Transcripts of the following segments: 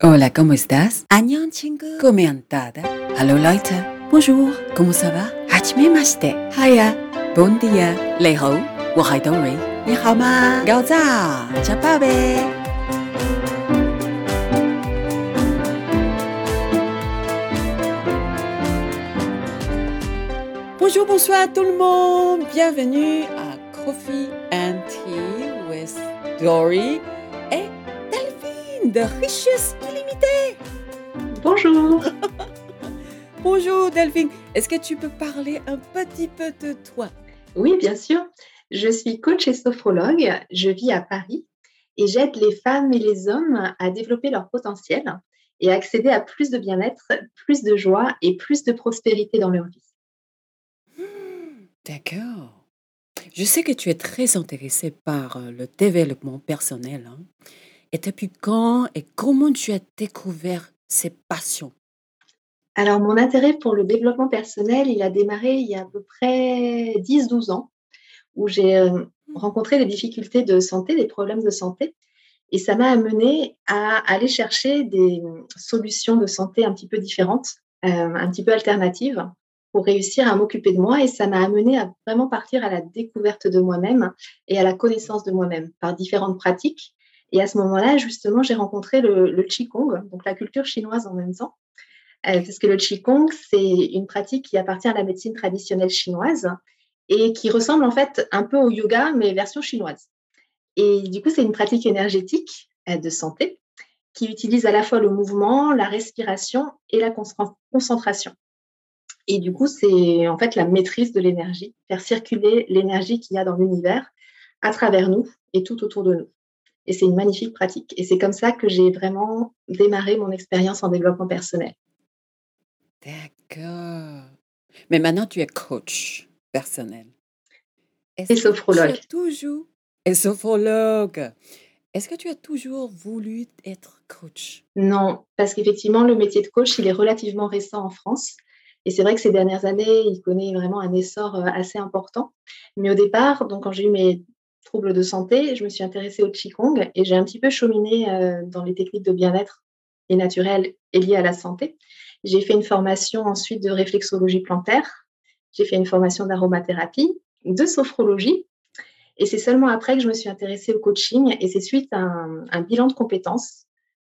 Hola, ¿cómo estás? 안녕, 친구. Comentada. Hello, Leute. Bonjour. ¿Cómo ça va? Hachimemashite. Hiya. Bon dia. Leho. Wahai Dori. Ni hao ma. Chapabe. Bonjour, bonsoir tout le monde. Bienvenue à Coffee and Tea with Dory et Delphine de Riches Bonjour. Bonjour Delphine. Est-ce que tu peux parler un petit peu de toi? Oui, bien sûr. Je suis coach et sophrologue. Je vis à Paris et j'aide les femmes et les hommes à développer leur potentiel et à accéder à plus de bien-être, plus de joie et plus de prospérité dans leur vie. D'accord. Je sais que tu es très intéressée par euh, le développement personnel. hein. Et depuis quand et comment tu as découvert ces passions? Alors, mon intérêt pour le développement personnel, il a démarré il y a à peu près 10-12 ans, où j'ai euh, rencontré des difficultés de santé, des problèmes de santé. Et ça m'a amené à aller chercher des solutions de santé un petit peu différentes, euh, un petit peu alternatives, pour réussir à m'occuper de moi. Et ça m'a amené à vraiment partir à la découverte de moi-même et à la connaissance de moi-même par différentes pratiques. Et à ce moment-là, justement, j'ai rencontré le, le Qigong, donc la culture chinoise en même temps. Euh, parce que le Qigong, c'est une pratique qui appartient à la médecine traditionnelle chinoise et qui ressemble en fait un peu au yoga, mais version chinoise. Et du coup, c'est une pratique énergétique euh, de santé qui utilise à la fois le mouvement, la respiration et la concentration- concentration. Et du coup, c'est en fait la maîtrise de l'énergie, faire circuler l'énergie qu'il y a dans l'univers à travers nous et tout autour de nous. Et c'est une magnifique pratique. Et c'est comme ça que j'ai vraiment démarré mon expérience en développement personnel. D'accord. Mais maintenant, tu es coach personnel. Et tu sophrologue. as toujours... Et sophrologue. Est-ce que tu as toujours voulu être coach? Non, parce qu'effectivement, le métier de coach, il est relativement récent en France. Et c'est vrai que ces dernières années, il connaît vraiment un essor euh, assez important. Mais au départ, donc quand j'ai eu mes troubles de santé, je me suis intéressée au Qigong et j'ai un petit peu cheminé euh, dans les techniques de bien-être et naturelles et liées à la santé. J'ai fait une formation ensuite de réflexologie plantaire. J'ai fait une formation d'aromathérapie, de sophrologie. Et c'est seulement après que je me suis intéressée au coaching et c'est suite à un, un bilan de compétences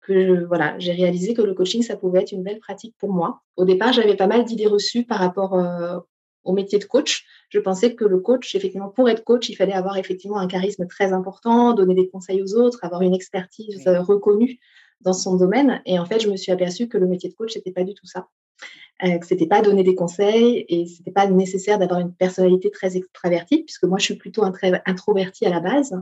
que je- voilà, j'ai réalisé que le coaching, ça pouvait être une belle pratique pour moi. Au départ, j'avais pas mal d'idées reçues par rapport euh, au métier de coach. Je pensais que le coach, effectivement, pour être coach, il fallait avoir effectivement un charisme très important, donner des conseils aux autres, avoir une expertise Oui. euh, reconnue dans son domaine. Et en fait, je me suis aperçue que le métier de coach, c'était pas du tout ça. Euh, que c'était pas donner des conseils et c'était pas nécessaire d'avoir une personnalité très extravertie, puisque moi, je suis plutôt introvertie à la base.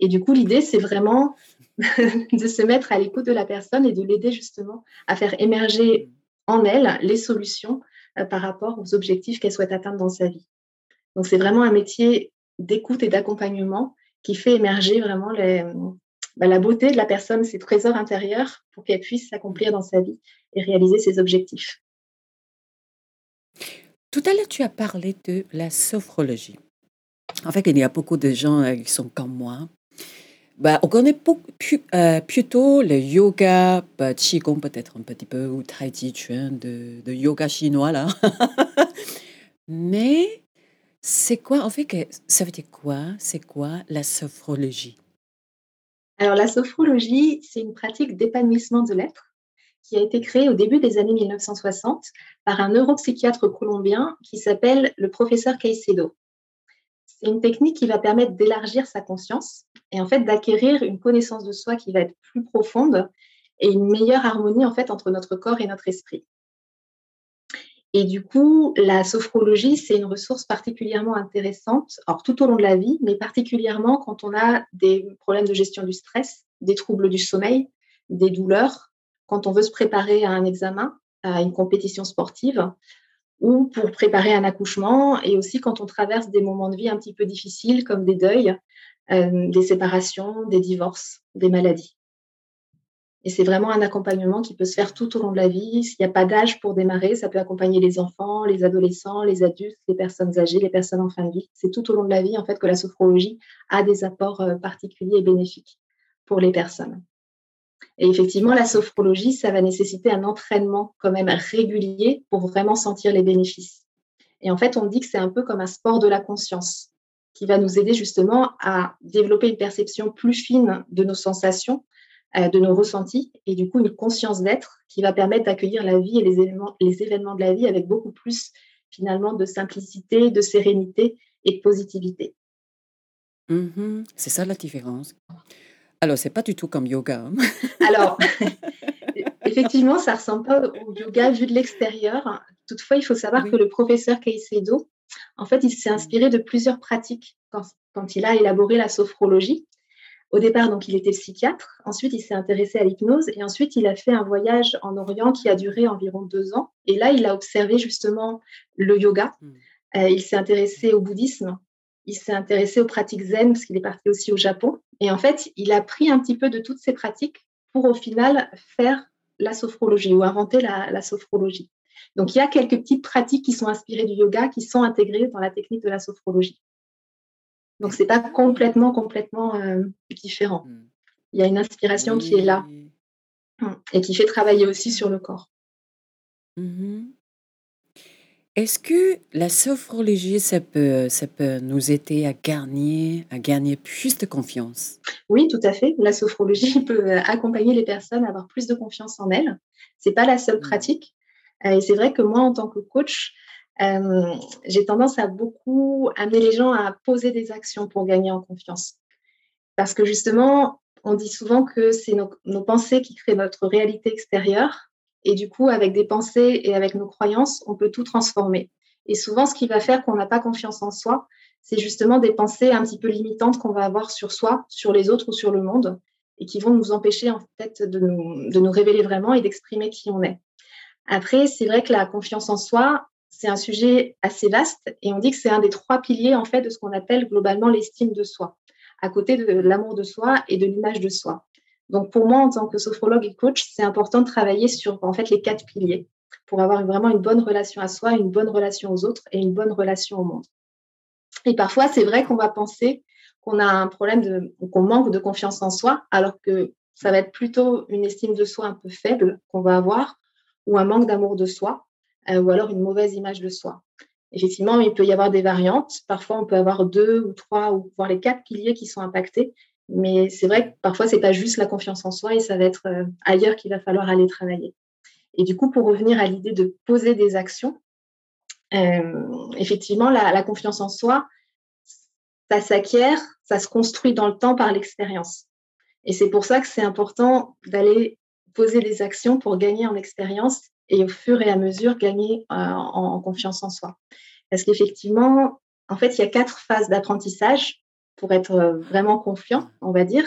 Et du coup, l'idée, c'est vraiment de se mettre à l'écoute de la personne et de l'aider justement à faire émerger en elle les solutions par rapport aux objectifs qu'elle souhaite atteindre dans sa vie. Donc, c'est vraiment un métier d'écoute et d'accompagnement qui fait émerger vraiment bah, la beauté de la personne, ses trésors intérieurs pour qu'elle puisse s'accomplir dans sa vie et réaliser ses objectifs. Tout à l'heure, tu as parlé de la sophrologie. En fait, il y a beaucoup de gens euh, qui sont comme moi. Bah, on connaît pu- euh, plutôt le yoga, bah, Qigong peut-être un petit peu, ou Tai Chi Chuan de, de yoga chinois, là. Mais c'est quoi, en fait, ça veut dire quoi? C'est quoi la sophrologie? Alors, la sophrologie, c'est une pratique d'épanouissement de l'être qui a été créée au début des années 1960 par un neuropsychiatre colombien qui s'appelle le professeur Caicedo. C'est une technique qui va permettre d'élargir sa conscience et en fait d'acquérir une connaissance de soi qui va être plus profonde et une meilleure harmonie en fait entre notre corps et notre esprit. Et du coup, la sophrologie, c'est une ressource particulièrement intéressante, alors tout au long de la vie, mais particulièrement quand on a des problèmes de gestion du stress, des troubles du sommeil, des douleurs, quand on veut se préparer à un examen, à une compétition sportive, ou pour préparer un accouchement, et aussi quand on traverse des moments de vie un petit peu difficiles comme des deuils, euh, des séparations, des divorces, des maladies. Et c'est vraiment un accompagnement qui peut se faire tout au long de la vie. S'il n'y a pas d'âge pour démarrer, ça peut accompagner les enfants, les adolescents, les adultes, les personnes âgées, les personnes en fin de vie. C'est tout au long de la vie, en fait, que la sophrologie a des apports euh, particuliers et bénéfiques pour les personnes. Et effectivement, la sophrologie, ça va nécessiter un entraînement quand même régulier pour vraiment sentir les bénéfices. Et en fait, on dit que c'est un peu comme un sport de la conscience qui va nous aider justement à développer une perception plus fine de nos sensations, euh, de nos ressentis, et du coup une conscience d'être qui va permettre d'accueillir la vie et les événements, les événements de la vie avec beaucoup plus finalement de simplicité, de sérénité et de positivité. Mhm. C'est ça la différence. Alors, c'est pas du tout comme yoga. Hein. Alors, effectivement, ça ressemble pas au yoga vu de l'extérieur. Toutefois, il faut savoir que le professeur Caicedo, en fait, il s'est mmh. inspiré de plusieurs pratiques quand, il a élaboré la sophrologie. Au départ, donc, il était psychiatre. Ensuite, il s'est intéressé à l'hypnose. Et ensuite, il a fait un voyage en Orient qui a duré environ deux ans. Et là, il a observé justement le yoga. Mmh. Euh, il s'est intéressé au bouddhisme. Il s'est intéressé aux pratiques zen parce qu'il est parti aussi au Japon. Et en fait, il a pris un petit peu de toutes ces pratiques pour au final faire la sophrologie ou inventer la sophrologie. Donc, il y a quelques petites pratiques qui sont inspirées du yoga, qui sont intégrées dans la technique de la sophrologie. Donc, ce n'est pas complètement, complètement euh, différent. Hmm. Il y a une inspiration qui est là et qui fait travailler aussi sur le corps. Mm-hmm. Est-ce que la sophrologie, ça peut, ça peut nous aider à gagner, à gagner plus de confiance? Oui, tout à fait. La sophrologie peut euh, accompagner les personnes à avoir plus de confiance en elles. Ce n'est pas la seule hmm. pratique, euh, et c'est vrai que moi, en tant que coach, euh, j'ai tendance à beaucoup amener les gens à poser des actions pour gagner en confiance. Parce que justement, on dit souvent que c'est nos, pensées qui créent notre réalité extérieure. Et du coup, avec des pensées et avec nos croyances, on peut tout transformer. Et souvent, ce qui va faire qu'on n'a pas confiance en soi, c'est justement des pensées un petit peu limitantes qu'on va avoir sur soi, sur les autres ou sur le monde, et qui vont nous empêcher en fait de nous, révéler vraiment et d'exprimer qui on est. Après, c'est vrai que la confiance en soi, c'est un sujet assez vaste et on dit que c'est un des trois piliers en fait de ce qu'on appelle globalement l'estime de soi, à côté de l'amour de soi et de l'image de soi. Donc pour moi, en tant que sophrologue et coach, c'est important de travailler sur en fait les quatre piliers pour avoir vraiment une bonne relation à soi, une bonne relation aux autres et une bonne relation au monde. Et parfois, c'est vrai qu'on va penser qu'on a un problème de, qu'on manque de confiance en soi, alors que ça va être plutôt une estime de soi un peu faible qu'on va avoir, ou un manque d'amour de soi, euh, ou alors une mauvaise image de soi. Effectivement, il peut y avoir des variantes. Parfois, on peut avoir deux ou trois ou voire les quatre piliers qui sont impactés. Mais c'est vrai que parfois, c'est pas juste la confiance en soi et ça va être euh, ailleurs qu'il va falloir aller travailler. Et du coup, pour revenir à l'idée de poser des actions, euh, effectivement, la, confiance en soi, ça s'acquiert, ça se construit dans le temps par l'expérience. Et c'est pour ça que c'est important d'aller poser des actions pour gagner en expérience et au fur et à mesure gagner euh, en, confiance en soi. Parce qu'effectivement, en fait, il y a quatre phases d'apprentissage pour être euh, vraiment confiant, on va dire.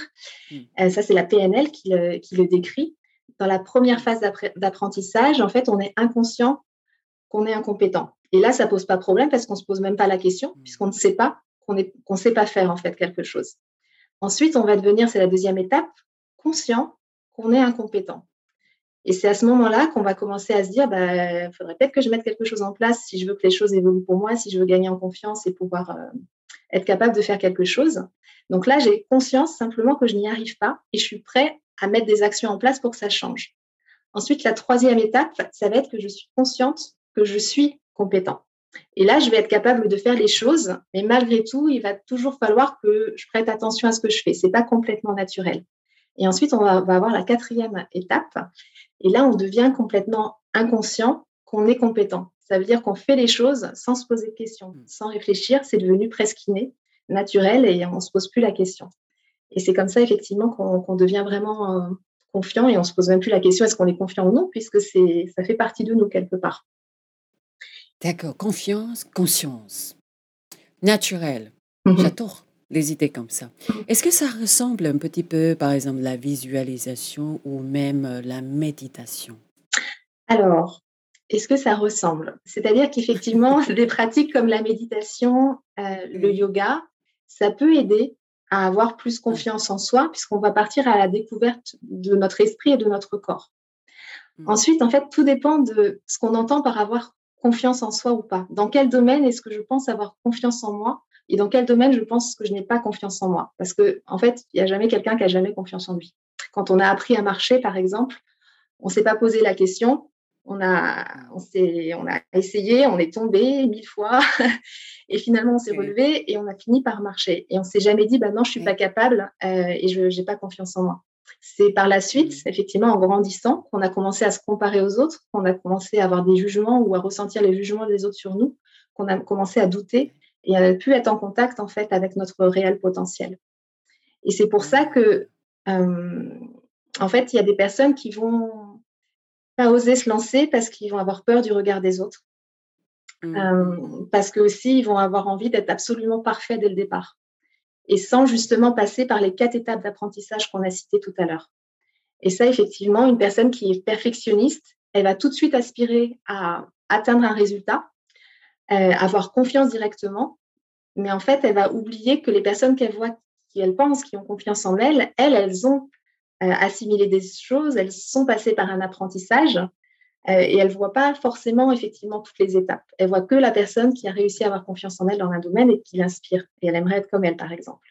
Hmm. Euh, ça, c'est la PNL qui le, qui le, décrit. Dans la première phase d'apprentissage, en fait, on est inconscient qu'on est incompétent. Et là, ça pose pas problème parce qu'on se pose même pas la question, hmm. puisqu'on ne sait pas qu'on ne sait pas faire en fait quelque chose. Ensuite, on va devenir, c'est la deuxième étape, conscient qu'on est incompétent. Et c'est à ce moment-là qu'on va commencer à se dire, il bah, faudrait peut-être que je mette quelque chose en place si je veux que les choses évoluent pour moi, si je veux gagner en confiance et pouvoir euh, être capable de faire quelque chose. Donc là, j'ai conscience simplement que je n'y arrive pas et je suis prêt à mettre des actions en place pour que ça change. Ensuite, la troisième étape, ça va être que je suis consciente que je suis compétent. Et là, je vais être capable de faire les choses, mais malgré tout, il va toujours falloir que je prête attention à ce que je fais. C'est pas complètement naturel. Et ensuite, on va, avoir la quatrième étape. Et là, on devient complètement inconscient qu'on est compétent. Ça veut dire qu'on fait les choses sans se poser de questions, hmm. sans réfléchir. C'est devenu presque inné, naturel, et on ne se pose plus la question. Et c'est comme ça, effectivement, qu'on devient vraiment euh, confiant et on ne se pose même plus la question est-ce qu'on est confiant ou non, puisque ça fait partie de nous quelque part. D'accord, confiance, conscience. Naturel. Mm-hmm. J'adore les idées comme ça. Est-ce que ça ressemble un petit peu, par exemple, la visualisation ou même euh, la méditation? Alors, est-ce que ça ressemble? C'est-à-dire qu'effectivement, des pratiques comme la méditation, euh, le yoga, ça peut aider à avoir plus confiance en soi, puisqu'on va partir à la découverte de notre esprit et de notre corps. Mmh. Ensuite, en fait, tout dépend de ce qu'on entend par avoir confiance en soi ou pas. Dans quel domaine est-ce que je pense avoir confiance en moi? Et dans quel domaine je pense que je n'ai pas confiance en moi? Parce que en fait, il n'y a jamais quelqu'un qui a jamais confiance en lui. Quand on a appris à marcher, par exemple, on ne s'est pas posé la question, on a, on, on a essayé, on est tombé mille fois, et finalement on s'est relevé et on a fini par marcher. Et on s'est jamais dit, bah non, je suis pas capable euh, et je n'ai pas confiance en moi. C'est par la suite, mmh. effectivement, en grandissant, qu'on a commencé à se comparer aux autres, qu'on a commencé à avoir des jugements ou à ressentir les jugements des autres sur nous, qu'on a commencé à douter et à ne plus être en contact en fait avec notre réel potentiel. Et c'est pour ça que, euh, en fait, il y a des personnes qui vont pas oser se lancer parce qu'ils vont avoir peur du regard des autres. Mmh. Euh, parce que aussi, ils vont avoir envie d'être absolument parfaits dès le départ. Et sans justement passer par les quatre étapes d'apprentissage qu'on a citées tout à l'heure. Et ça, effectivement, une personne qui est perfectionniste, elle va tout de suite aspirer à atteindre un résultat, euh, avoir confiance directement. Mais en fait, elle va oublier que les personnes qu'elle voit, qui elle pense, qui ont confiance en elle, elles, elles ont euh, assimilé des choses, elles sont passées par un apprentissage euh, et elle ne voit pas forcément effectivement toutes les étapes. Elle voit que la personne qui a réussi à avoir confiance en elle dans un domaine et qui l'inspire. Et elle aimerait être comme elle, par exemple.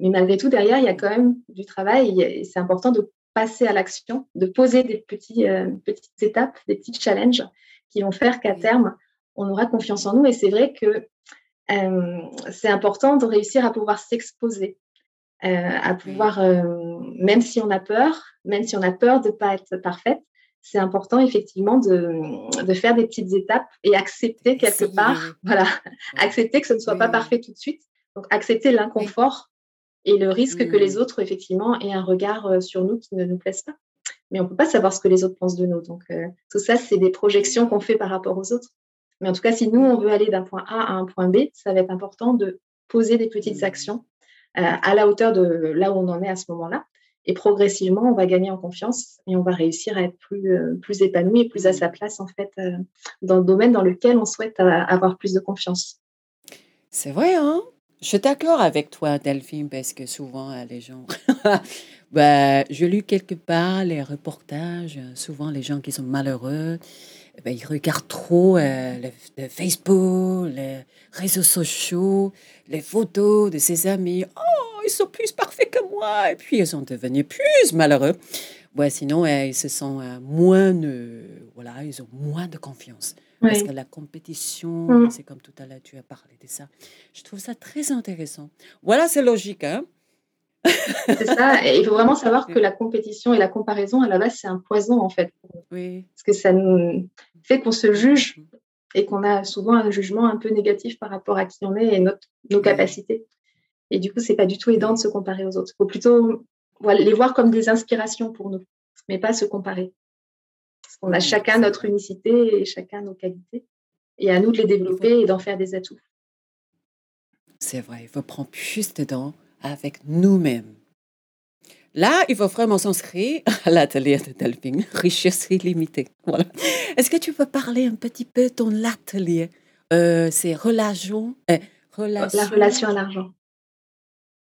Mais malgré tout, derrière, il y a quand même du travail et c'est important de passer à l'action, de poser des petits, euh, petites étapes, des petits challenges qui vont faire qu'à terme, on aura confiance en nous. Et c'est vrai que euh, c'est important de réussir à pouvoir s'exposer, à pouvoir, même si on a peur, même si on a peur de ne pas être parfaite, c'est important effectivement de, faire des petites étapes et accepter quelque part, voilà, accepter que ce ne soit pas parfait tout de suite. Donc accepter l'inconfort et le risque que les mmh. autres effectivement aient un regard euh, sur nous qui ne nous plaise pas. Mais on ne peut pas savoir ce que les autres pensent de nous. Donc euh, tout ça, c'est des projections qu'on fait par rapport aux autres. Mais en tout cas, si nous, on veut aller d'un point A à un point B, ça va être important de poser des petites mmh. actions euh, à la hauteur de là où on en est à ce moment-là et progressivement, on va gagner en confiance et on va réussir à être plus, euh, plus épanoui et plus à sa place, en fait, euh, dans le domaine dans lequel on souhaite euh, avoir plus de confiance. C'est vrai, hein? Je suis d'accord avec toi, Delphine, parce que souvent, les gens. bah, je lu quelque part les reportages, souvent les gens qui sont malheureux, ben, ils regardent trop le, Facebook, les réseaux sociaux, les photos de ses amis. Oh, ils sont plus parfaits que moi. Et puis, ils sont devenus plus malheureux. Ouais, sinon, euh, ils se sentent euh, moins, voilà, ils ont moins de confiance. Parce que la compétition, mm. c'est comme tout à l'heure, tu as parlé de ça. Je trouve ça très intéressant. Voilà, c'est logique, hein? C'est ça. Et il faut vraiment savoir que la compétition et la comparaison, à la base, c'est un poison, en fait. Oui. Parce que ça nous fait qu'on se juge et qu'on a souvent un jugement un peu négatif par rapport à qui on est et notre, nos capacités. Et du coup, c'est pas du tout aidant de se comparer aux autres. Il faut plutôt les voir comme des inspirations pour nous, mais pas se comparer. Parce qu'on a chacun notre unicité et chacun nos qualités. Et à nous de les développer et d'en faire des atouts. C'est vrai, il faut prendre plus de temps avec nous-mêmes. Là, il faut vraiment s'inscrire à l'atelier de Delphine, richesse illimitée. Voilà. Est-ce que tu peux parler un petit peu de ton atelier? Euh, C'est relation, euh, relation... La relation à l'argent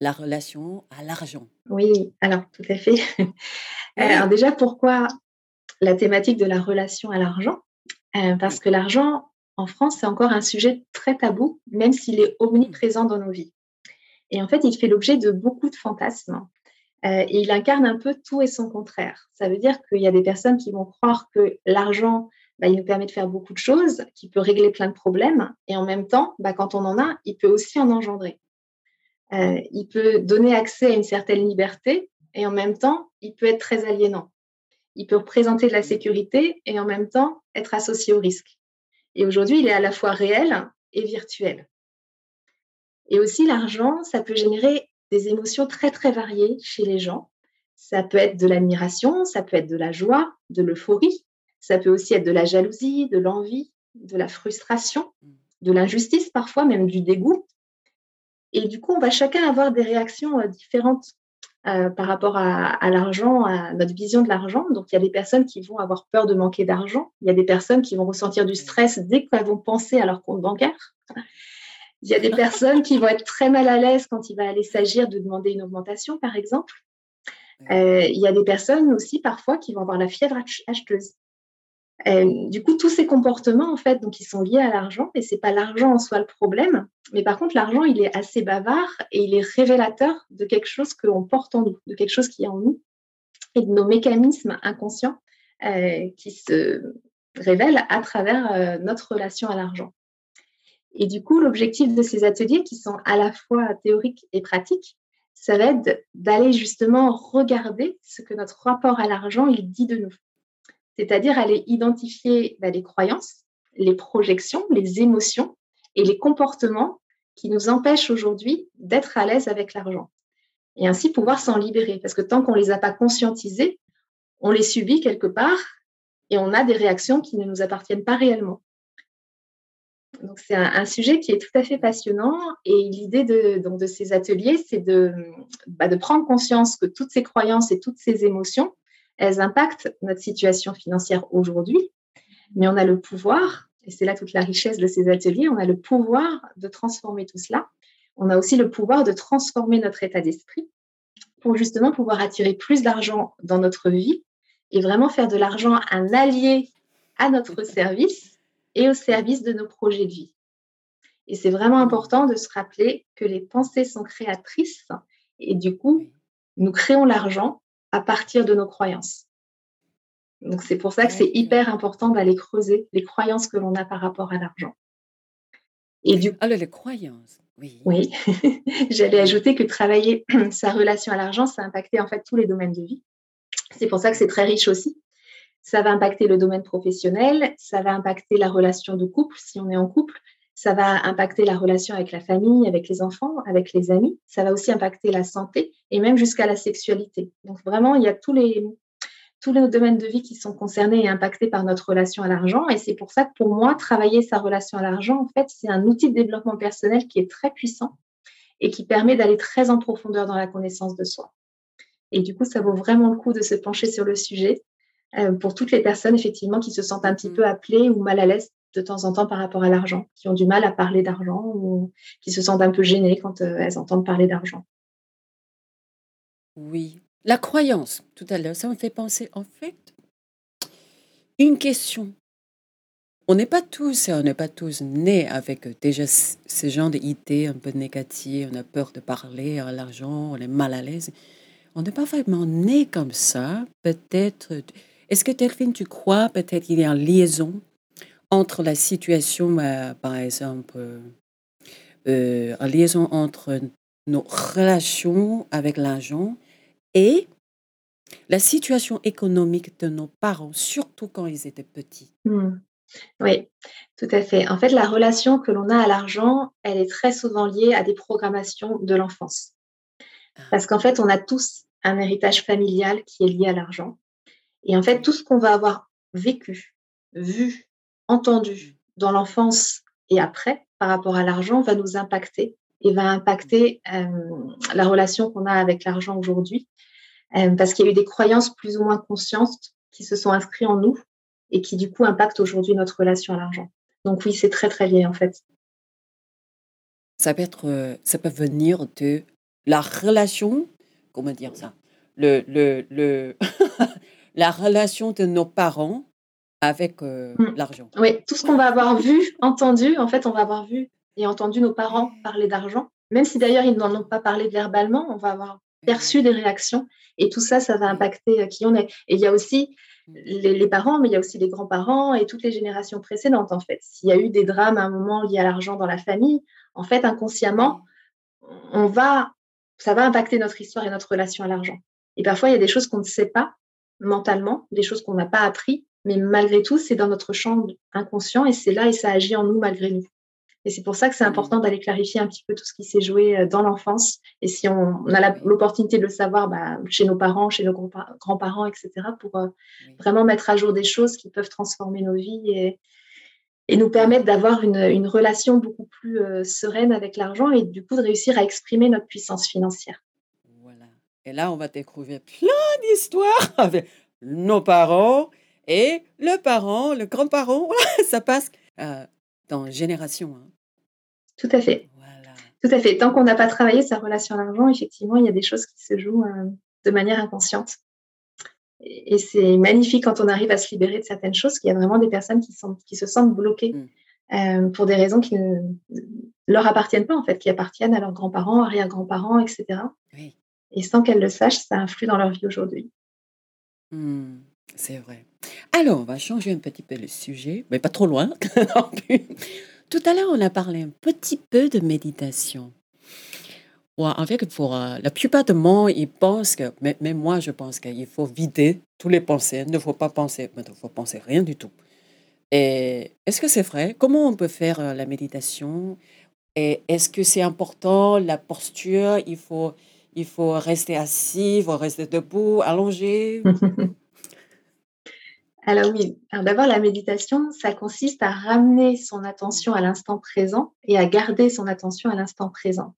la relation à l'argent. Oui, alors tout à fait. alors déjà, pourquoi la thématique de la relation à l'argent? Euh, Parce que l'argent, en France, c'est encore un sujet très tabou, même s'il est omniprésent dans nos vies. Et en fait, il fait l'objet de beaucoup de fantasmes. Euh, et il incarne un peu tout et son contraire. Ça veut dire qu'il y a des personnes qui vont croire que l'argent, bah, il nous permet de faire beaucoup de choses, qu'il peut régler plein de problèmes, et en même temps, bah, quand on en a, il peut aussi en engendrer. Euh, il peut donner accès à une certaine liberté et en même temps, il peut être très aliénant. Il peut représenter de la sécurité et en même temps être associé au risque. Et aujourd'hui, il est à la fois réel et virtuel. Et aussi, l'argent, ça peut générer des émotions très, très variées chez les gens. Ça peut être de l'admiration, ça peut être de la joie, de l'euphorie, ça peut aussi être de la jalousie, de l'envie, de la frustration, de l'injustice parfois, même du dégoût. Et du coup, on va chacun avoir des réactions euh, différentes euh, par rapport à, l'argent, à notre vision de l'argent. Donc, il y a des personnes qui vont avoir peur de manquer d'argent. Il y a des personnes qui vont ressentir du stress dès qu'elles vont penser à leur compte bancaire. Il y a des personnes qui vont être très mal à l'aise quand il va aller s'agir de demander une augmentation, par exemple. Euh, il y a des personnes aussi parfois qui vont avoir la fièvre acheteuse. Euh, du coup, tous ces comportements, en fait, donc, ils sont liés à l'argent, et c'est pas l'argent en soi le problème, mais par contre, l'argent, il est assez bavard et il est révélateur de quelque chose qu'on porte en nous, de quelque chose qui est en nous et de nos mécanismes inconscients euh, qui se révèlent à travers notre relation à l'argent. Et du coup, l'objectif de ces ateliers, qui sont à la fois théoriques et pratiques, ça va être d'aller justement regarder ce que notre rapport à l'argent il dit de nous. C'est-à-dire aller identifier bah, les croyances, les projections, les émotions et les comportements qui nous empêchent aujourd'hui d'être à l'aise avec l'argent. Et ainsi pouvoir s'en libérer. Parce que tant qu'on ne les a pas conscientisés, on les subit quelque part et on a des réactions qui ne nous appartiennent pas réellement. Donc c'est un, sujet qui est tout à fait passionnant et l'idée de, de ces ateliers, c'est bah, de prendre conscience que toutes ces croyances et toutes ces émotions, elles impactent notre situation financière aujourd'hui, mais on a le pouvoir, et c'est là toute la richesse de ces ateliers, on a le pouvoir de transformer tout cela. On a aussi le pouvoir de transformer notre état d'esprit pour justement pouvoir attirer plus d'argent dans notre vie et vraiment faire de l'argent un allié à notre service et au service de nos projets de vie. Et c'est vraiment important de se rappeler que les pensées sont créatrices et du coup, nous créons l'argent à partir de nos croyances. Donc c'est pour ça que c'est hyper important d'aller creuser les croyances que l'on a par rapport à l'argent. Et du Alors les croyances, oui. Oui, j'allais ajouter que travailler sa relation à l'argent, ça a impacté en fait tous les domaines de vie. C'est pour ça que c'est très riche aussi. Ça va impacter le domaine professionnel, ça va impacter la relation de couple si on est en couple, ça va impacter la relation avec la famille, avec les enfants, avec les amis, ça va aussi impacter la santé et même jusqu'à la sexualité. Donc vraiment, il y a tous les, tous les domaines de vie qui sont concernés et impactés par notre relation à l'argent. Et c'est pour ça que pour moi, travailler sa relation à l'argent, en fait, c'est un outil de développement personnel qui est très puissant et qui permet d'aller très en profondeur dans la connaissance de soi. Et du coup, ça vaut vraiment le coup de se pencher sur le sujet euh, pour toutes les personnes, effectivement, qui se sentent un petit mmh. peu appelées ou mal à l'aise de temps en temps par rapport à l'argent, qui ont du mal à parler d'argent ou qui se sentent un peu gênées quand euh, elles entendent parler d'argent. Oui, la croyance, tout à l'heure, ça me fait penser, en fait, une question. On n'est pas tous, on n'est pas tous nés avec euh, déjà ce genre d'idées un peu négatives, on a peur de parler à l'argent, on est mal à l'aise. On n'est pas vraiment né comme ça, peut-être est-ce que Delphine, tu crois peut-être qu'il y a une liaison entre la situation, euh, par exemple, euh, une liaison entre nos relations avec l'argent et la situation économique de nos parents, surtout quand ils étaient petits? Mmh. Oui, tout à fait. En fait, la relation que l'on a à l'argent, elle est très souvent liée à des programmations de l'enfance. Ah. Parce qu'en fait, on a tous un héritage familial qui est lié à l'argent. Et en fait, tout ce qu'on va avoir vécu, vu, entendu dans l'enfance et après par rapport à l'argent va nous impacter et va impacter euh, la relation qu'on a avec l'argent aujourd'hui. Euh, parce qu'il y a eu des croyances plus ou moins conscientes qui se sont inscrites en nous et qui du coup impactent aujourd'hui notre relation à l'argent. Donc oui, c'est très très lié en fait. Ça peut être, euh, ça peut venir de la relation, comment dire ça, le, le, le la relation de nos parents avec euh, mmh. l'argent. Oui, tout ce qu'on va avoir vu, entendu, en fait, on va avoir vu et entendu nos parents parler d'argent. Même si d'ailleurs ils n'en ont pas parlé verbalement, on va avoir perçu des réactions et tout ça, ça va impacter euh, qui on est. Et il y a aussi mmh. les, parents, mais il y a aussi les grands-parents et toutes les générations précédentes, en fait. S'il y a eu des drames à un moment liés à l'argent dans la famille, en fait, inconsciemment, on va, ça va impacter notre histoire et notre relation à l'argent. Et parfois, il y a des choses qu'on ne sait pas mentalement, des choses qu'on n'a pas appris, mais malgré tout, c'est dans notre champ inconscient et c'est là et ça agit en nous malgré nous. Et c'est pour ça que c'est mmh. important d'aller clarifier un petit peu tout ce qui s'est joué euh, dans l'enfance. Et si on, a l'opportunité de le savoir bah, chez nos parents, chez nos grands-parents, etc., pour euh, vraiment mettre à jour des choses qui peuvent transformer nos vies et, et nous permettre d'avoir une, une, relation beaucoup plus euh, sereine avec l'argent et du coup de réussir à exprimer notre puissance financière. Et là, on va découvrir plein d'histoires avec nos parents et le parent, le grand-parent. Ça passe euh, dans génération. Hein. Tout à fait. Tout à fait. Tant qu'on n'a pas travaillé sa relation à l'argent, effectivement, il y a des choses qui se jouent euh, de manière inconsciente. Et, c'est magnifique quand on arrive à se libérer de certaines choses, qu'il y a vraiment des personnes qui, sont, qui se sentent bloquées mmh. euh, pour des raisons qui ne leur appartiennent pas, en fait, qui appartiennent à leurs grands-parents, arrière-grands-parents, etc. Oui. Et sans qu'elles le sachent, ça influe dans leur vie aujourd'hui. Mmh, c'est vrai. Alors, on va changer un petit peu le sujet, mais pas trop loin Tout à l'heure, on a parlé un petit peu de méditation. Ouais, en fait, pour la plupart de monde, ils pensent que, mais, mais moi, je pense qu'il faut vider tous les pensées. Il ne faut pas penser, il ne faut penser rien du tout. Et est-ce que c'est vrai? Comment on peut faire euh, la méditation? Et est-ce que c'est important, la posture? Il faut, il faut rester assis, il faut rester debout, allongé? Alors oui, d'abord la méditation, ça consiste à ramener son attention à l'instant présent et à garder son attention à l'instant présent.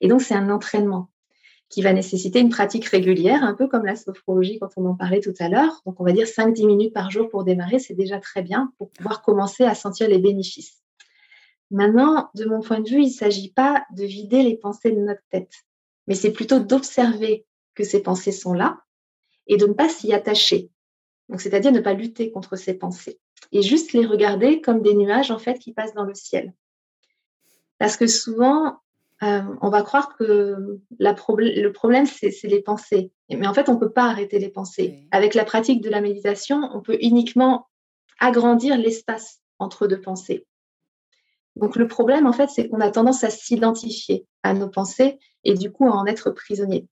Et donc c'est un entraînement qui va nécessiter une pratique régulière, un peu comme la sophrologie quand on en parlait tout à l'heure. Donc on va dire 5-10 minutes par jour pour démarrer, c'est déjà très bien pour pouvoir commencer à sentir les bénéfices. Maintenant, de mon point de vue, il ne s'agit pas de vider les pensées de notre tête, mais c'est plutôt d'observer que ces pensées sont là et de ne pas s'y attacher. Donc, c'est-à-dire ne pas lutter contre ces pensées et juste les regarder comme des nuages en fait qui passent dans le ciel. Parce que souvent, euh, on va croire que le problème, c'est les pensées. Mais en fait, on ne peut pas arrêter les pensées. Avec la pratique de la méditation, on peut uniquement agrandir l'espace entre deux pensées. Donc le problème, en fait, c'est qu'on a tendance à s'identifier à nos pensées et du coup à en être prisonnier.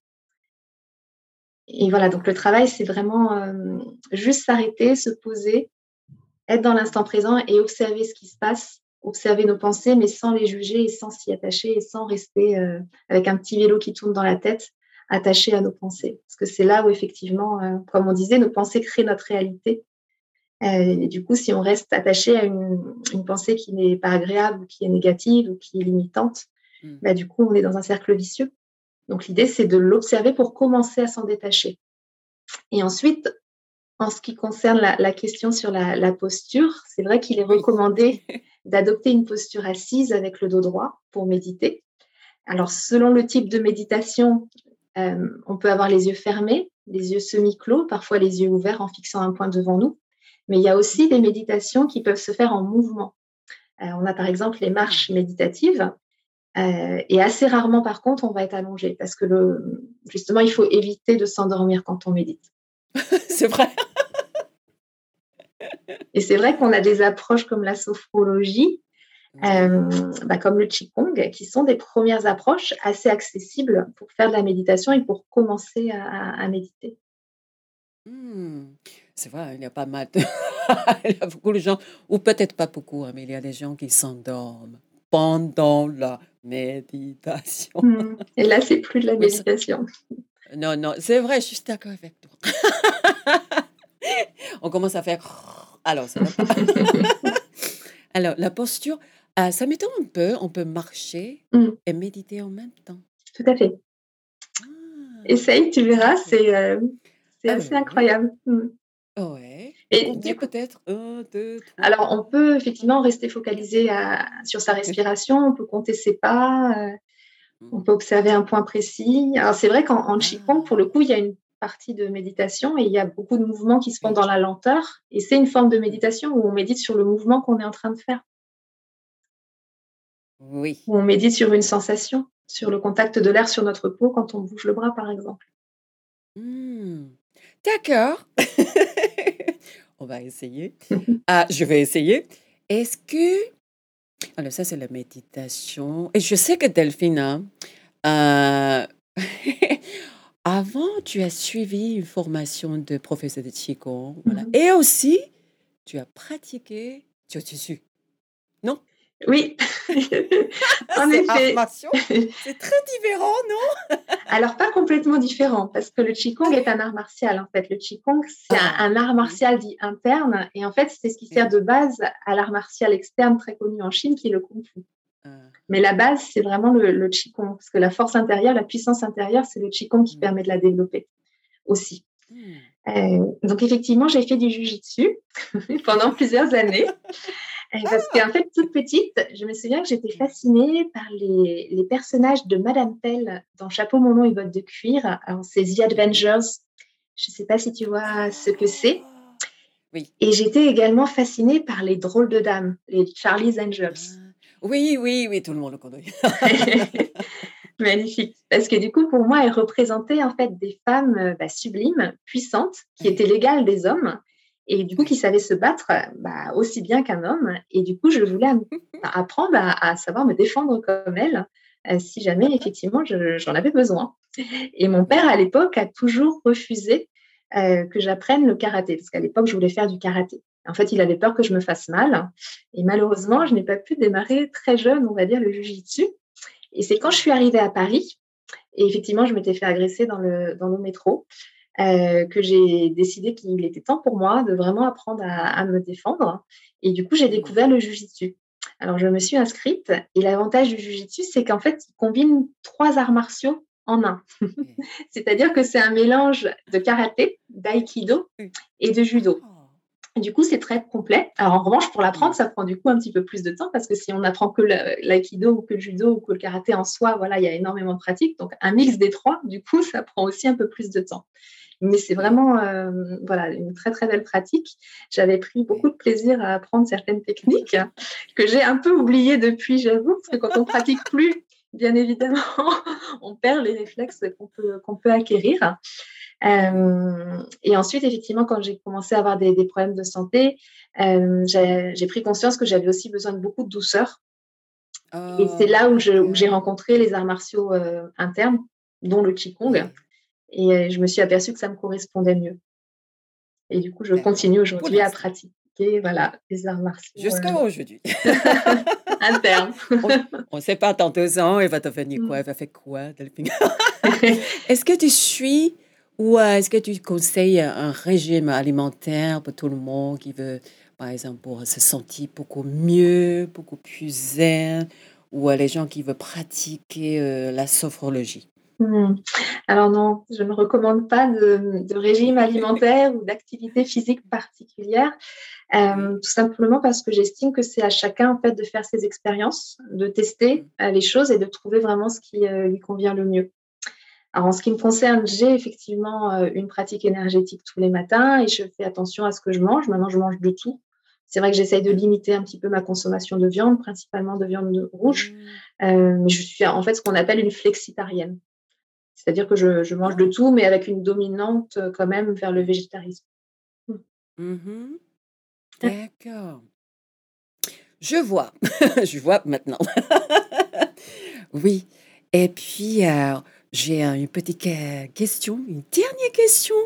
Et voilà, donc le travail, c'est vraiment euh, juste s'arrêter, se poser, être dans l'instant présent et observer ce qui se passe, observer nos pensées, mais sans les juger et sans s'y attacher et sans rester euh, avec un petit vélo qui tourne dans la tête, attaché à nos pensées. Parce que c'est là où effectivement, euh, comme on disait, nos pensées créent notre réalité. Et du coup, si on reste attaché à une, pensée qui n'est pas agréable ou qui est négative ou qui est limitante, mmh. bah, du coup, on est dans un cercle vicieux. Donc l'idée, c'est de l'observer pour commencer à s'en détacher. Et ensuite, en ce qui concerne la, question sur la, posture, c'est vrai qu'il est recommandé d'adopter une posture assise avec le dos droit pour méditer. Alors, selon le type de méditation, euh, on peut avoir les yeux fermés, les yeux semi-clos, parfois les yeux ouverts en fixant un point devant nous. Mais il y a aussi des méditations qui peuvent se faire en mouvement. Euh, on a par exemple les marches méditatives euh, et assez rarement, par contre, on va être allongé parce que le, justement, il faut éviter de s'endormir quand on médite. c'est vrai. et c'est vrai qu'on a des approches comme la sophrologie, euh, bah, comme le Qigong, qui sont des premières approches assez accessibles pour faire de la méditation et pour commencer à, méditer. Hmm. C'est vrai, il y a pas mal de... il y a beaucoup de gens, ou peut-être pas beaucoup, hein, mais il y a des gens qui s'endorment pendant la méditation. Hmm. Et là, c'est plus de la méditation. Non, non, c'est vrai, je suis d'accord avec toi. On commence à faire. Alors, ça va pas. Alors, la posture, euh, ça m'étonne un peu. On peut marcher hmm. et méditer en même temps. Tout à fait. Ah. Essaye, tu verras, c'est euh, ah assez incroyable. Hmm. Ouais. Et peut-être Alors, on peut effectivement rester focalisé sur sa respiration, on peut compter ses pas, euh, mmh. on peut observer un point précis. Alors, c'est vrai qu'en Qigong, pour le coup, il y a une partie de méditation et il y a beaucoup de mouvements qui se font dans la lenteur. Et c'est une forme de méditation où on médite sur le mouvement qu'on est en train de faire. Oui. Où on médite sur une sensation, sur le contact de l'air sur notre peau quand on bouge le bras, par exemple. Mmh. D'accord. On va essayer. Ah, je vais essayer. Est-ce que... Alors ça, c'est la méditation. Et je sais que Delphine, hein, euh, avant, tu as suivi une formation de professeur de Qigong. Voilà. Mm-hmm. Et aussi, tu as pratiqué tu as su. Non? Oui, en effet. C'est très différent, non? Alors, pas complètement différent, parce que le Qigong est un art martial, en fait. Le Qigong, c'est un, art martial dit interne, et en fait, c'est ce qui sert de base à l'art martial externe très connu en Chine, qui est le Kung Fu. Ah. Mais la base, c'est vraiment le, le, Qigong, parce que la force intérieure, la puissance intérieure, c'est le Qigong qui mm. permet de la développer aussi. Mm. Euh, donc, effectivement, j'ai fait du Jiu-Jitsu pendant plusieurs années. Parce qu'en fait, toute petite, je me souviens que j'étais fascinée par les, les, personnages de Madame Pell dans Chapeau, mon nom et bottes de cuir. Alors, c'est The Avengers. Je ne sais pas si tu vois ce que c'est. Oui. Et j'étais également fascinée par les drôles de dames, les Charlie's Angels. Oui, oui, oui, tout le monde le connaît. Magnifique. Parce que du coup, pour moi, elle représentait en fait des femmes bah, sublimes, puissantes, qui étaient l'égale des hommes et du coup qui savaient se battre bah, aussi bien qu'un homme. Et du coup, je voulais apprendre à, savoir me défendre comme elle, si jamais effectivement j'en avais besoin. Et mon père, à l'époque, a toujours refusé que j'apprenne le karaté, parce qu'à l'époque, je voulais faire du karaté. En fait, il avait peur que je me fasse mal. Et malheureusement, je n'ai pas pu démarrer très jeune, on va dire, le jujitsu. Et c'est quand je suis arrivée à Paris, et effectivement, je m'étais fait agresser dans le, dans le métro, euh, que j'ai décidé qu'il était temps pour moi de vraiment apprendre à, me défendre. Et du coup, j'ai découvert le jujitsu. Alors, je me suis inscrite. Et l'avantage du jujitsu, c'est qu'en fait, il combine trois arts martiaux en un. C'est-à-dire que c'est un mélange de karaté, d'aïkido et de judo. Oh. Du coup, c'est très complet. Alors, en revanche, pour l'apprendre, ça prend du coup un petit peu plus de temps parce que si on apprend que l'aïkido ou que le judo ou que le karaté en soi, voilà, il y a énormément de pratique. Donc, un mix des trois, du coup, ça prend aussi un peu plus de temps. Mais c'est vraiment euh, voilà, une très, très belle pratique. J'avais pris beaucoup de plaisir à apprendre certaines techniques que j'ai un peu oubliées depuis, j'avoue, parce que quand on pratique plus, bien évidemment, on perd les réflexes qu'on peut, qu'on peut acquérir. Euh, et ensuite, effectivement, quand j'ai commencé à avoir des, problèmes de santé, euh, j'ai pris conscience que j'avais aussi besoin de beaucoup de douceur. et c'est là où j'ai rencontré les arts martiaux euh, internes, dont le Qigong. Et je me suis aperçue que ça me correspondait mieux. Et du coup, je continue aujourd'hui à pratiquer voilà, les arts martiaux. Jusqu'à aujourd'hui. Interne. on ne sait pas dans deux ans, il va devenir quoi, il va faire quoi, Est-ce que tu suis ou est-ce que tu conseilles un régime alimentaire pour tout le monde qui veut, par exemple, pour se sentir beaucoup mieux, beaucoup plus zen, ou les gens qui veulent pratiquer euh, la sophrologie? Hmm. Alors non, je ne recommande pas de, régime alimentaire ou d'activité physique particulière, euh, tout simplement parce que j'estime que c'est à chacun en fait de faire ses expériences, de tester euh, les choses et de trouver vraiment ce qui lui convient le mieux. Alors, en ce qui me concerne, j'ai effectivement euh, une pratique énergétique tous les matins et je fais attention à ce que je mange. Maintenant, je mange de tout. C'est vrai que j'essaye de limiter un petit peu ma consommation de viande, principalement de viande rouge. Mmh. Euh, mais je suis en fait ce qu'on appelle une flexitarienne. C'est-à-dire que je, mange de tout, mais avec une dominante euh, quand même vers le végétarisme. Mmh. Mmh D'accord. Je vois. je vois maintenant. oui. Et puis, j'ai une petite question, une dernière question.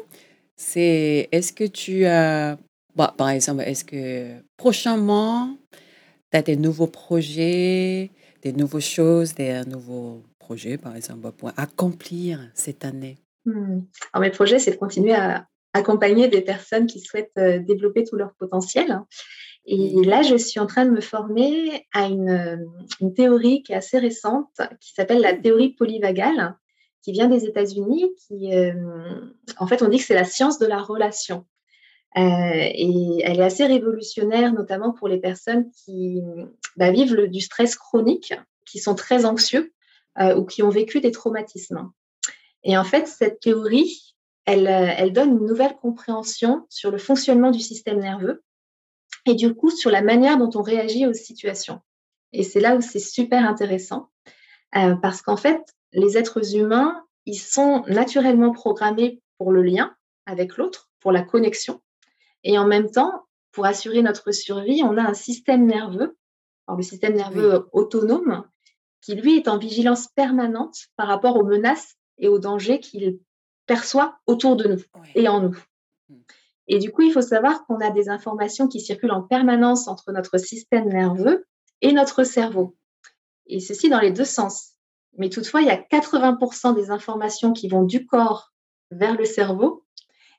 C'est est-ce que tu as, bah, par exemple, est-ce que prochainement, tu as des nouveaux projets, des nouvelles choses, des nouveaux projets, par exemple, pour accomplir cette année? Mmh. Alors, mes projets, c'est de continuer à accompagner des personnes qui souhaitent euh, développer tout leur potentiel. Et là, je suis en train de me former à une, une théorie qui est assez récente, qui s'appelle la théorie polyvagale, qui vient des États-Unis, qui, euh, en fait, on dit que c'est la science de la relation. Euh, et elle est assez révolutionnaire, notamment pour les personnes qui bah, vivent du stress chronique, qui sont très anxieux euh, ou qui ont vécu des traumatismes. Et en fait, cette théorie, elle, elle donne une nouvelle compréhension sur le fonctionnement du système nerveux et du coup sur la manière dont on réagit aux situations. Et c'est là où c'est super intéressant, parce qu'en fait, les êtres humains, ils sont naturellement programmés pour le lien avec l'autre, pour la connexion. Et en même temps, pour assurer notre survie, on a un système nerveux, le système nerveux autonome, qui lui est en vigilance permanente par rapport aux menaces et aux dangers qu'il perçoit autour de nous et en nous. Mmh. Et du coup, il faut savoir qu'on a des informations qui circulent en permanence entre notre système nerveux et notre cerveau. Et ceci dans les deux sens. Mais toutefois, il y a 80% des informations qui vont du corps vers le cerveau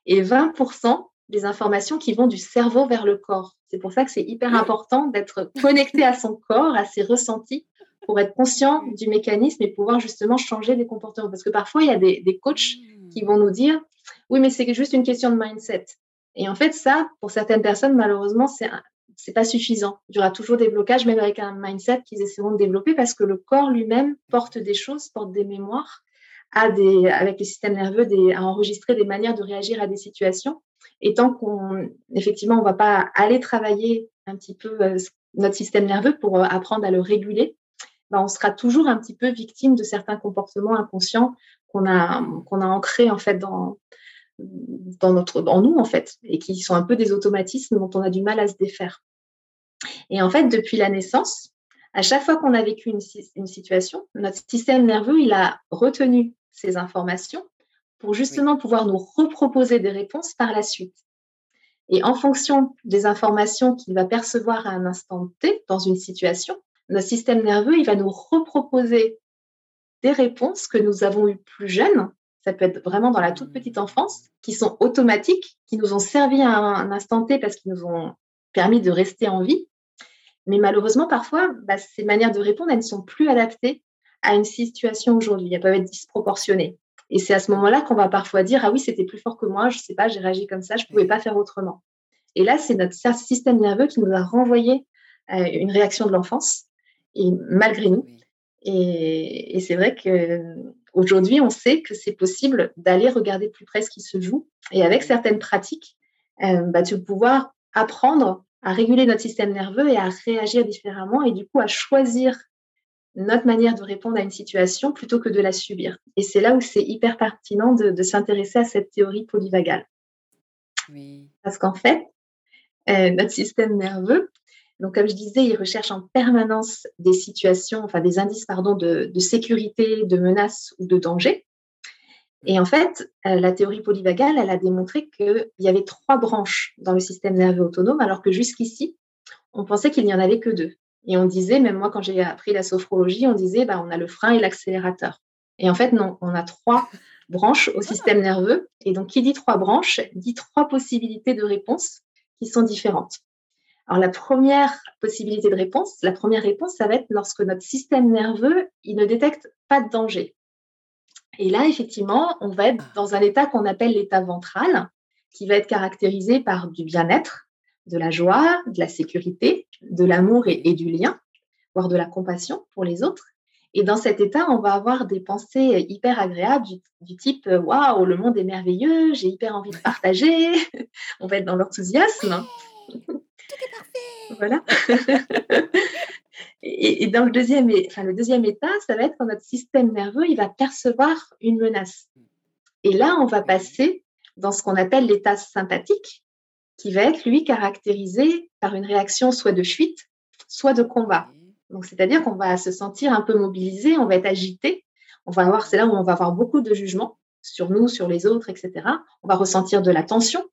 et 20% des informations qui vont du cerveau vers le corps. C'est pour ça que c'est hyper important d'être connecté à son corps, à ses ressentis, pour être conscient du mécanisme et pouvoir justement changer des comportements. Parce que parfois, il y a des, des coachs qui vont nous dire, oui, mais c'est juste une question de mindset. Et en fait, ça, pour certaines personnes, malheureusement, c'est c'est pas suffisant. Il y aura toujours des blocages, même avec un mindset qu'ils essaieront de développer, parce que le corps lui-même porte des choses, porte des mémoires, a des, avec le système nerveux, des, à enregistrer des manières de réagir à des situations. Et tant qu'on, effectivement, on va pas aller travailler un petit peu euh, notre système nerveux pour euh, apprendre à le réguler, bah, on sera toujours un petit peu victime de certains comportements inconscients qu'on a, qu'on a ancrés en fait dans, dans, notre, dans nous en fait, et qui sont un peu des automatismes dont on a du mal à se défaire. Et en fait, depuis la naissance, à chaque fois qu'on a vécu une, une, situation, notre système nerveux, il a retenu ces informations pour justement pouvoir nous reproposer des réponses par la suite. Et en fonction des informations qu'il va percevoir à un instant T dans une situation, notre système nerveux, il va nous reproposer des réponses que nous avons eues plus jeunes. Ça peut être vraiment dans la toute petite enfance, qui sont automatiques, qui nous ont servi à un instant T parce qu'ils nous ont permis de rester en vie. Mais malheureusement, parfois, bah, ces manières de répondre, elles ne sont plus adaptées à une situation aujourd'hui. Elles peuvent être disproportionnées. Et c'est à ce moment-là qu'on va parfois dire Ah oui, c'était plus fort que moi, je ne sais pas, j'ai réagi comme ça, je ne pouvais pas faire autrement. Et là, c'est notre système nerveux qui nous a renvoyé une réaction de l'enfance, et malgré nous. Et, c'est vrai qu'aujourd'hui, on sait que c'est possible d'aller regarder plus près ce qui se joue. Et avec certaines pratiques, euh, bah, de pouvoir apprendre à réguler notre système nerveux et à réagir différemment et du coup à choisir notre manière de répondre à une situation plutôt que de la subir. Et c'est là où c'est hyper pertinent de, s'intéresser à cette théorie polyvagale. Parce qu'en fait, euh, notre système nerveux, donc comme je disais, il recherche en permanence des situations, enfin des indices pardon, de, sécurité, de menace ou de danger. Et en fait, euh, la théorie polyvagale, elle a démontré qu'il y avait trois branches dans le système nerveux autonome, alors que jusqu'ici, on pensait qu'il n'y en avait que deux. Et on disait, même moi, quand j'ai appris la sophrologie, on disait, bah, on a le frein et l'accélérateur. Et en fait, non, on a trois branches au système nerveux. Et donc, qui dit trois branches, dit trois possibilités de réponse qui sont différentes. Alors, la première possibilité de réponse, la première réponse, ça va être lorsque notre système nerveux, il ne détecte pas de danger. Et là, effectivement, on va être dans un état qu'on appelle l'état ventral, qui va être caractérisé par du bien-être, de la joie, de la sécurité, de l'amour et, du lien, voire de la compassion pour les autres. Et dans cet état, on va avoir des pensées hyper agréables du, type Waouh, le monde est merveilleux, j'ai hyper envie de partager. on va être dans l'enthousiasme. tout est parfait. Voilà. et, dans le deuxième, enfin, le deuxième état, ça va être quand notre système nerveux il va percevoir une menace. Et là, on va passer dans ce qu'on appelle l'état sympathique, qui va être, lui, caractérisé par une réaction soit de fuite, soit de combat. Donc, c'est-à-dire qu'on va se sentir un peu mobilisé, on va être agité, on va avoir, c'est là où on va avoir beaucoup de jugements sur nous, sur les autres, etc. On va ressentir de la tension,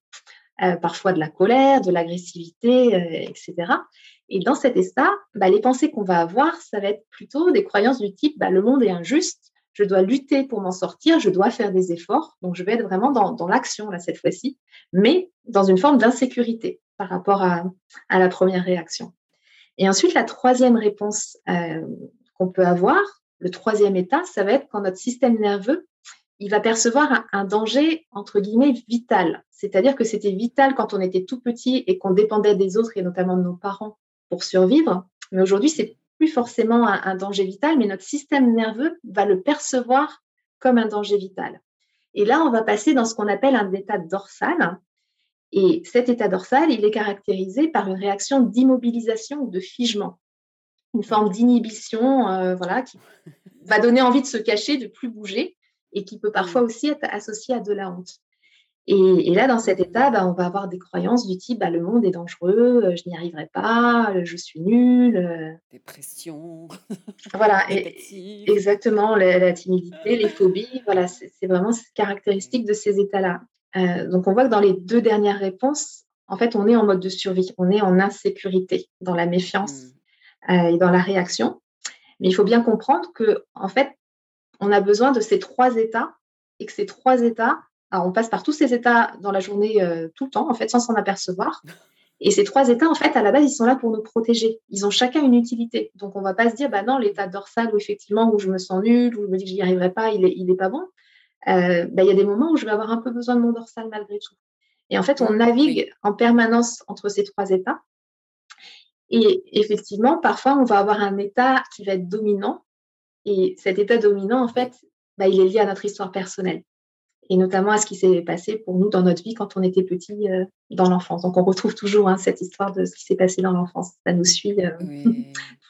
euh, parfois de la colère, de l'agressivité, euh, etc. Et dans cet état, bah, les pensées qu'on va avoir, ça va être plutôt des croyances du type bah, le monde est injuste, je dois lutter pour m'en sortir, je dois faire des efforts. Donc, je vais être vraiment dans, l'action, là, cette fois-ci, mais dans une forme d'insécurité par rapport à, la première réaction. Et ensuite, la troisième réponse euh, qu'on peut avoir, le troisième état, ça va être quand notre système nerveux, il va percevoir un, danger, entre guillemets, vital. C'est-à-dire que c'était vital quand on était tout petit et qu'on dépendait des autres et notamment de nos parents pour survivre. Mais aujourd'hui, c'est plus forcément un, danger vital, mais notre système nerveux va le percevoir comme un danger vital. Et là, on va passer dans ce qu'on appelle un état dorsal. Et cet état dorsal, il est caractérisé par une réaction d'immobilisation ou de figement, une forme d'inhibition, euh, voilà, qui va donner envie de se cacher, de plus bouger, et qui peut parfois aussi être associée à de la honte. Et, là, dans cet état, bah, on va avoir des croyances du type bah, le monde est dangereux, euh, je n'y arriverai pas, euh, je suis nulle. Euh. Dépression. Voilà, exactement, la, timidité, les phobies, voilà, c'est vraiment caractéristique de ces états-là. donc, on voit que dans les deux dernières réponses, en fait, on est en mode de survie, on est en insécurité, dans la méfiance mmh. et dans la réaction. Mais il faut bien comprendre que, en fait, on a besoin de ces trois états et que ces trois états, on passe par tous ces états dans la journée euh, tout le temps, en fait, sans s'en apercevoir. Et ces trois états, en fait, à la base, ils sont là pour nous protéger. Ils ont chacun une utilité. Donc, on ne va pas se dire, bah non, l'état dorsal où effectivement, où je me sens nulle, où je me dis que je n'y arriverai pas, il n'est il est pas bon. Euh, bah, il y a des moments où je vais avoir un peu besoin de mon dorsal malgré tout. Et en fait, on navigue en permanence entre ces trois états. Et effectivement, parfois, on va avoir un état qui va être dominant. Et cet état dominant, en fait, bah, il est lié à notre histoire personnelle. et notamment à ce qui s'est passé pour nous dans notre vie quand on était petit euh, dans l'enfance. Donc on retrouve toujours hein, cette histoire de ce qui s'est passé dans l'enfance. Ça nous suit. Euh,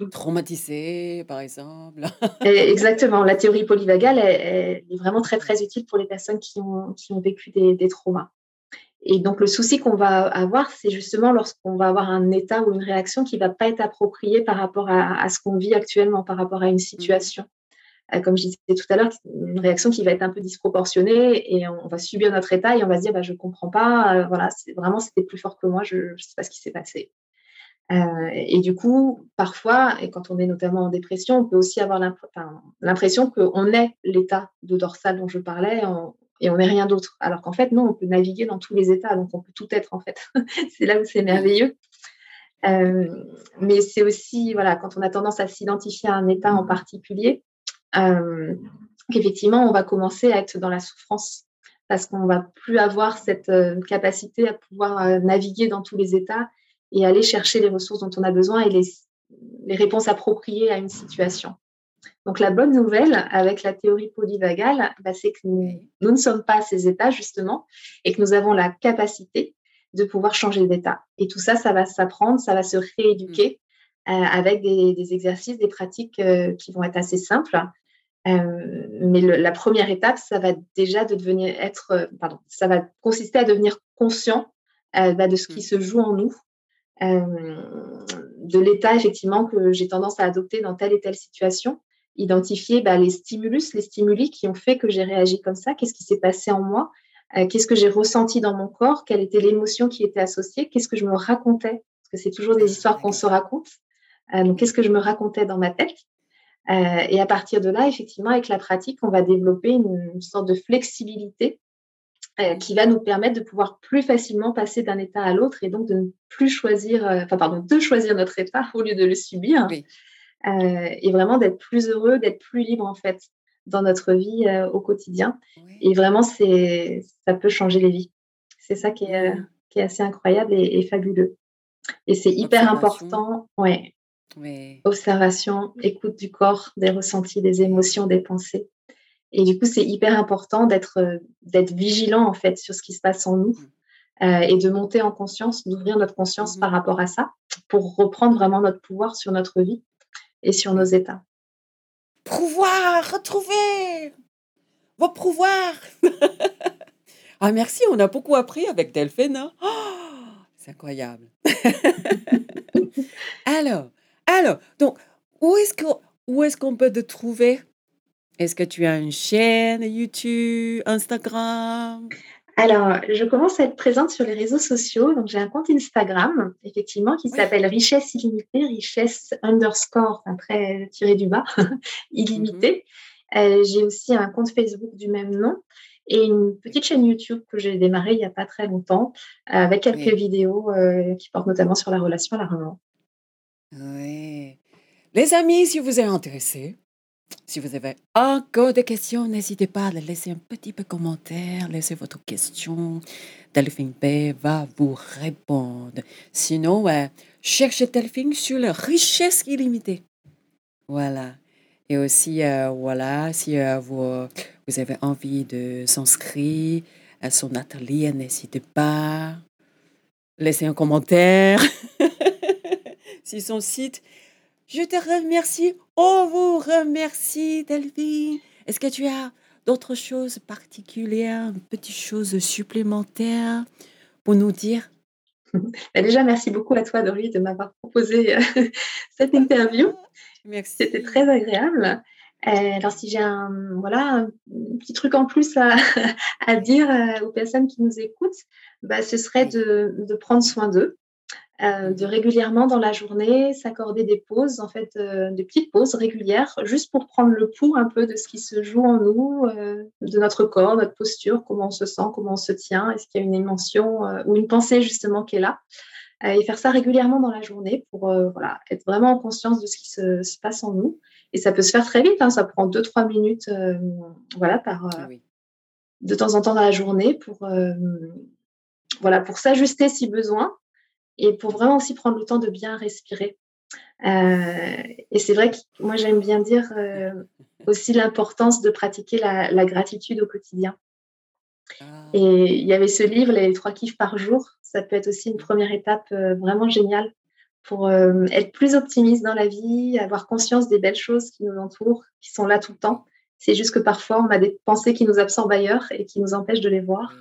Traumatisé, par exemple. exactement. La théorie polyvagale est vraiment très très utile pour les personnes qui ont, qui ont vécu des, des traumas. Et donc le souci qu'on va avoir, c'est justement lorsqu'on va avoir un état ou une réaction qui va pas être appropriée par rapport à, à ce qu'on vit actuellement, par rapport à une mmh. situation. Euh, comme je disais tout à l'heure, une réaction qui va être un peu disproportionnée et on va subir notre état et on va se dire bah, je comprends pas, euh, voilà, vraiment c'était plus fort que moi, je ne sais pas ce qui s'est passé. Euh, et du coup, parfois, et quand on est notamment en dépression, on peut aussi avoir l'impression qu'on est l'état de dorsal dont je parlais et on n'est rien d'autre. Alors qu'en fait, non, on peut naviguer dans tous les états, donc on peut tout être en fait. c'est là où c'est merveilleux. mais c'est aussi, voilà, quand on a tendance à s'identifier à un état en particulier, euh, qu'effectivement, on va commencer à être dans la souffrance parce qu'on va plus avoir cette euh, capacité à pouvoir euh, naviguer dans tous les états et aller chercher les ressources dont on a besoin et les réponses appropriées à une situation. Donc la bonne nouvelle avec la théorie polyvagale, bah, c'est que nous, nous, ne sommes pas à ces états justement et que nous avons la capacité de pouvoir changer d'état. Et tout ça, ça va s'apprendre, ça va se rééduquer euh, avec des, des, exercices, des pratiques qui vont être assez simples euh, mais la première étape, ça va déjà de devenir être, euh, pardon, ça va consister à devenir conscient euh, bah, de ce qui mmh. se joue en nous, de l'état effectivement que j'ai tendance à adopter dans telle et telle situation, identifier bah, les stimulus, les stimuli qui ont fait que j'ai réagi comme ça, qu'est-ce qui s'est passé en moi, qu'est-ce que j'ai ressenti dans mon corps, quelle était l'émotion qui était associée, qu'est-ce que je me racontais, parce que c'est toujours des histoires qu'on se raconte. donc qu'est-ce que je me racontais dans ma tête? Euh, et à partir de là, effectivement, avec la pratique, on va développer une, sorte de flexibilité euh, qui va nous permettre de pouvoir plus facilement passer d'un état à l'autre et donc de ne plus choisir, euh, enfin pardon, de choisir notre état au lieu de le subir. Et vraiment d'être plus heureux, d'être plus libre en fait dans notre vie au quotidien. Et vraiment, c'est, ça peut changer les vies. C'est ça qui est, qui est assez incroyable et, et fabuleux. Et c'est hyper important. Ouais, Observation, écoute du corps, des ressentis, des émotions, des pensées. Et du coup, c'est hyper important d'être euh, d'être vigilant en fait sur ce qui se passe en nous mmh. euh, et de monter en conscience, d'ouvrir notre conscience mmh par rapport à ça pour reprendre vraiment notre pouvoir sur notre vie et sur nos états. Pouvoir, retrouver vos pouvoirs. ah merci, on a beaucoup appris avec Delphine. C'est incroyable. Alors, alors, donc, où est-ce qu'on où est-ce qu'on peut te trouver? Est-ce que tu as une chaîne YouTube, Instagram? Alors, je commence à être présente sur les réseaux sociaux. Donc, j'ai un compte Instagram, effectivement, qui s'appelle Richesse illimitée, richesse underscore, enfin, très tiré du bas, illimitée. Mmh euh, j'ai aussi un compte Facebook du même nom et une petite chaîne YouTube que j'ai démarrée il n'y a pas très longtemps, avec quelques vidéos euh, qui portent notamment sur la relation à la l'argent. Oui. Les amis, si vous êtes intéressés, si vous avez encore des questions, n'hésitez pas à laisser un petit peu commentaire, laissez votre question. Delphine P va vous répondre. Sinon, cherchez Delphine sur la richesse illimitée. Voilà. Et aussi, euh, voilà, si euh, vous, avez envie de s'inscrire à son atelier, n'hésitez pas. Laissez un commentaire. sur son site. Je te remercie. On vous remercie, Delphine. Est-ce que tu as d'autres choses particulières, petites choses supplémentaires pour nous dire? Bah, Déjà, merci beaucoup à toi, Doris, de m'avoir proposé euh, cette interview. Merci. C'était très agréable. Euh, alors, si j'ai un, voilà, un petit truc en plus à, à dire euh, aux personnes qui nous écoutent, bah, ce serait de, de prendre soin d'eux. Euh, de régulièrement dans la journée s'accorder des pauses, en fait, euh, des petites pauses régulières, juste pour prendre le pouls un peu de ce qui se joue en nous, euh, de notre corps, notre posture, comment on se sent, comment on se tient, est-ce qu'il y a une émotion ou une pensée justement qui est là. et faire ça régulièrement dans la journée pour voilà, être vraiment en conscience de ce qui se, passe en nous. Et ça peut se faire très vite, hein, ça prend 2-3 minutes voilà, par, de temps en temps dans la journée pour, voilà, pour s'ajuster si besoin et pour vraiment aussi prendre le temps de bien respirer. Euh, et c'est vrai que moi, j'aime bien dire euh, aussi l'importance de pratiquer la, gratitude au quotidien. Ah, Et il y avait ce livre, Les trois kiffs par jour. Ça peut être aussi une première étape euh, vraiment géniale pour être plus optimiste dans la vie, avoir conscience des belles choses qui nous entourent, qui sont là tout le temps. C'est juste que parfois, on a des pensées qui nous absorbent ailleurs et qui nous empêchent de les voir.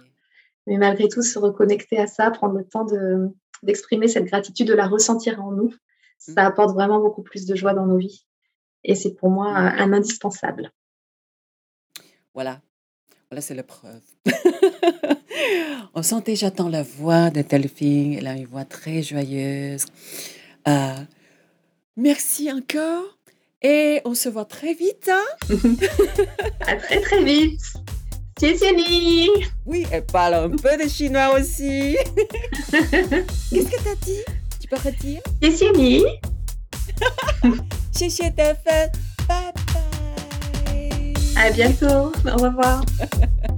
Mais malgré tout, se reconnecter à ça, prendre le temps de, d'exprimer cette gratitude, de la ressentir en nous, ça apporte vraiment beaucoup plus de joie dans nos vies. Et c'est pour moi un, un indispensable. Voilà. Voilà, c'est la preuve. En santé, j'attends la voix de Delphine. Elle a une voix très joyeuse. Euh, merci encore. Et on se voit très vite. hein. À très très vite. Tieni Oui, elle parle un peu de chinois aussi. Qu'est-ce que tu as dit Tu peux redire Tieni 谢谢德芬，拜拜。 À bientôt. Au revoir.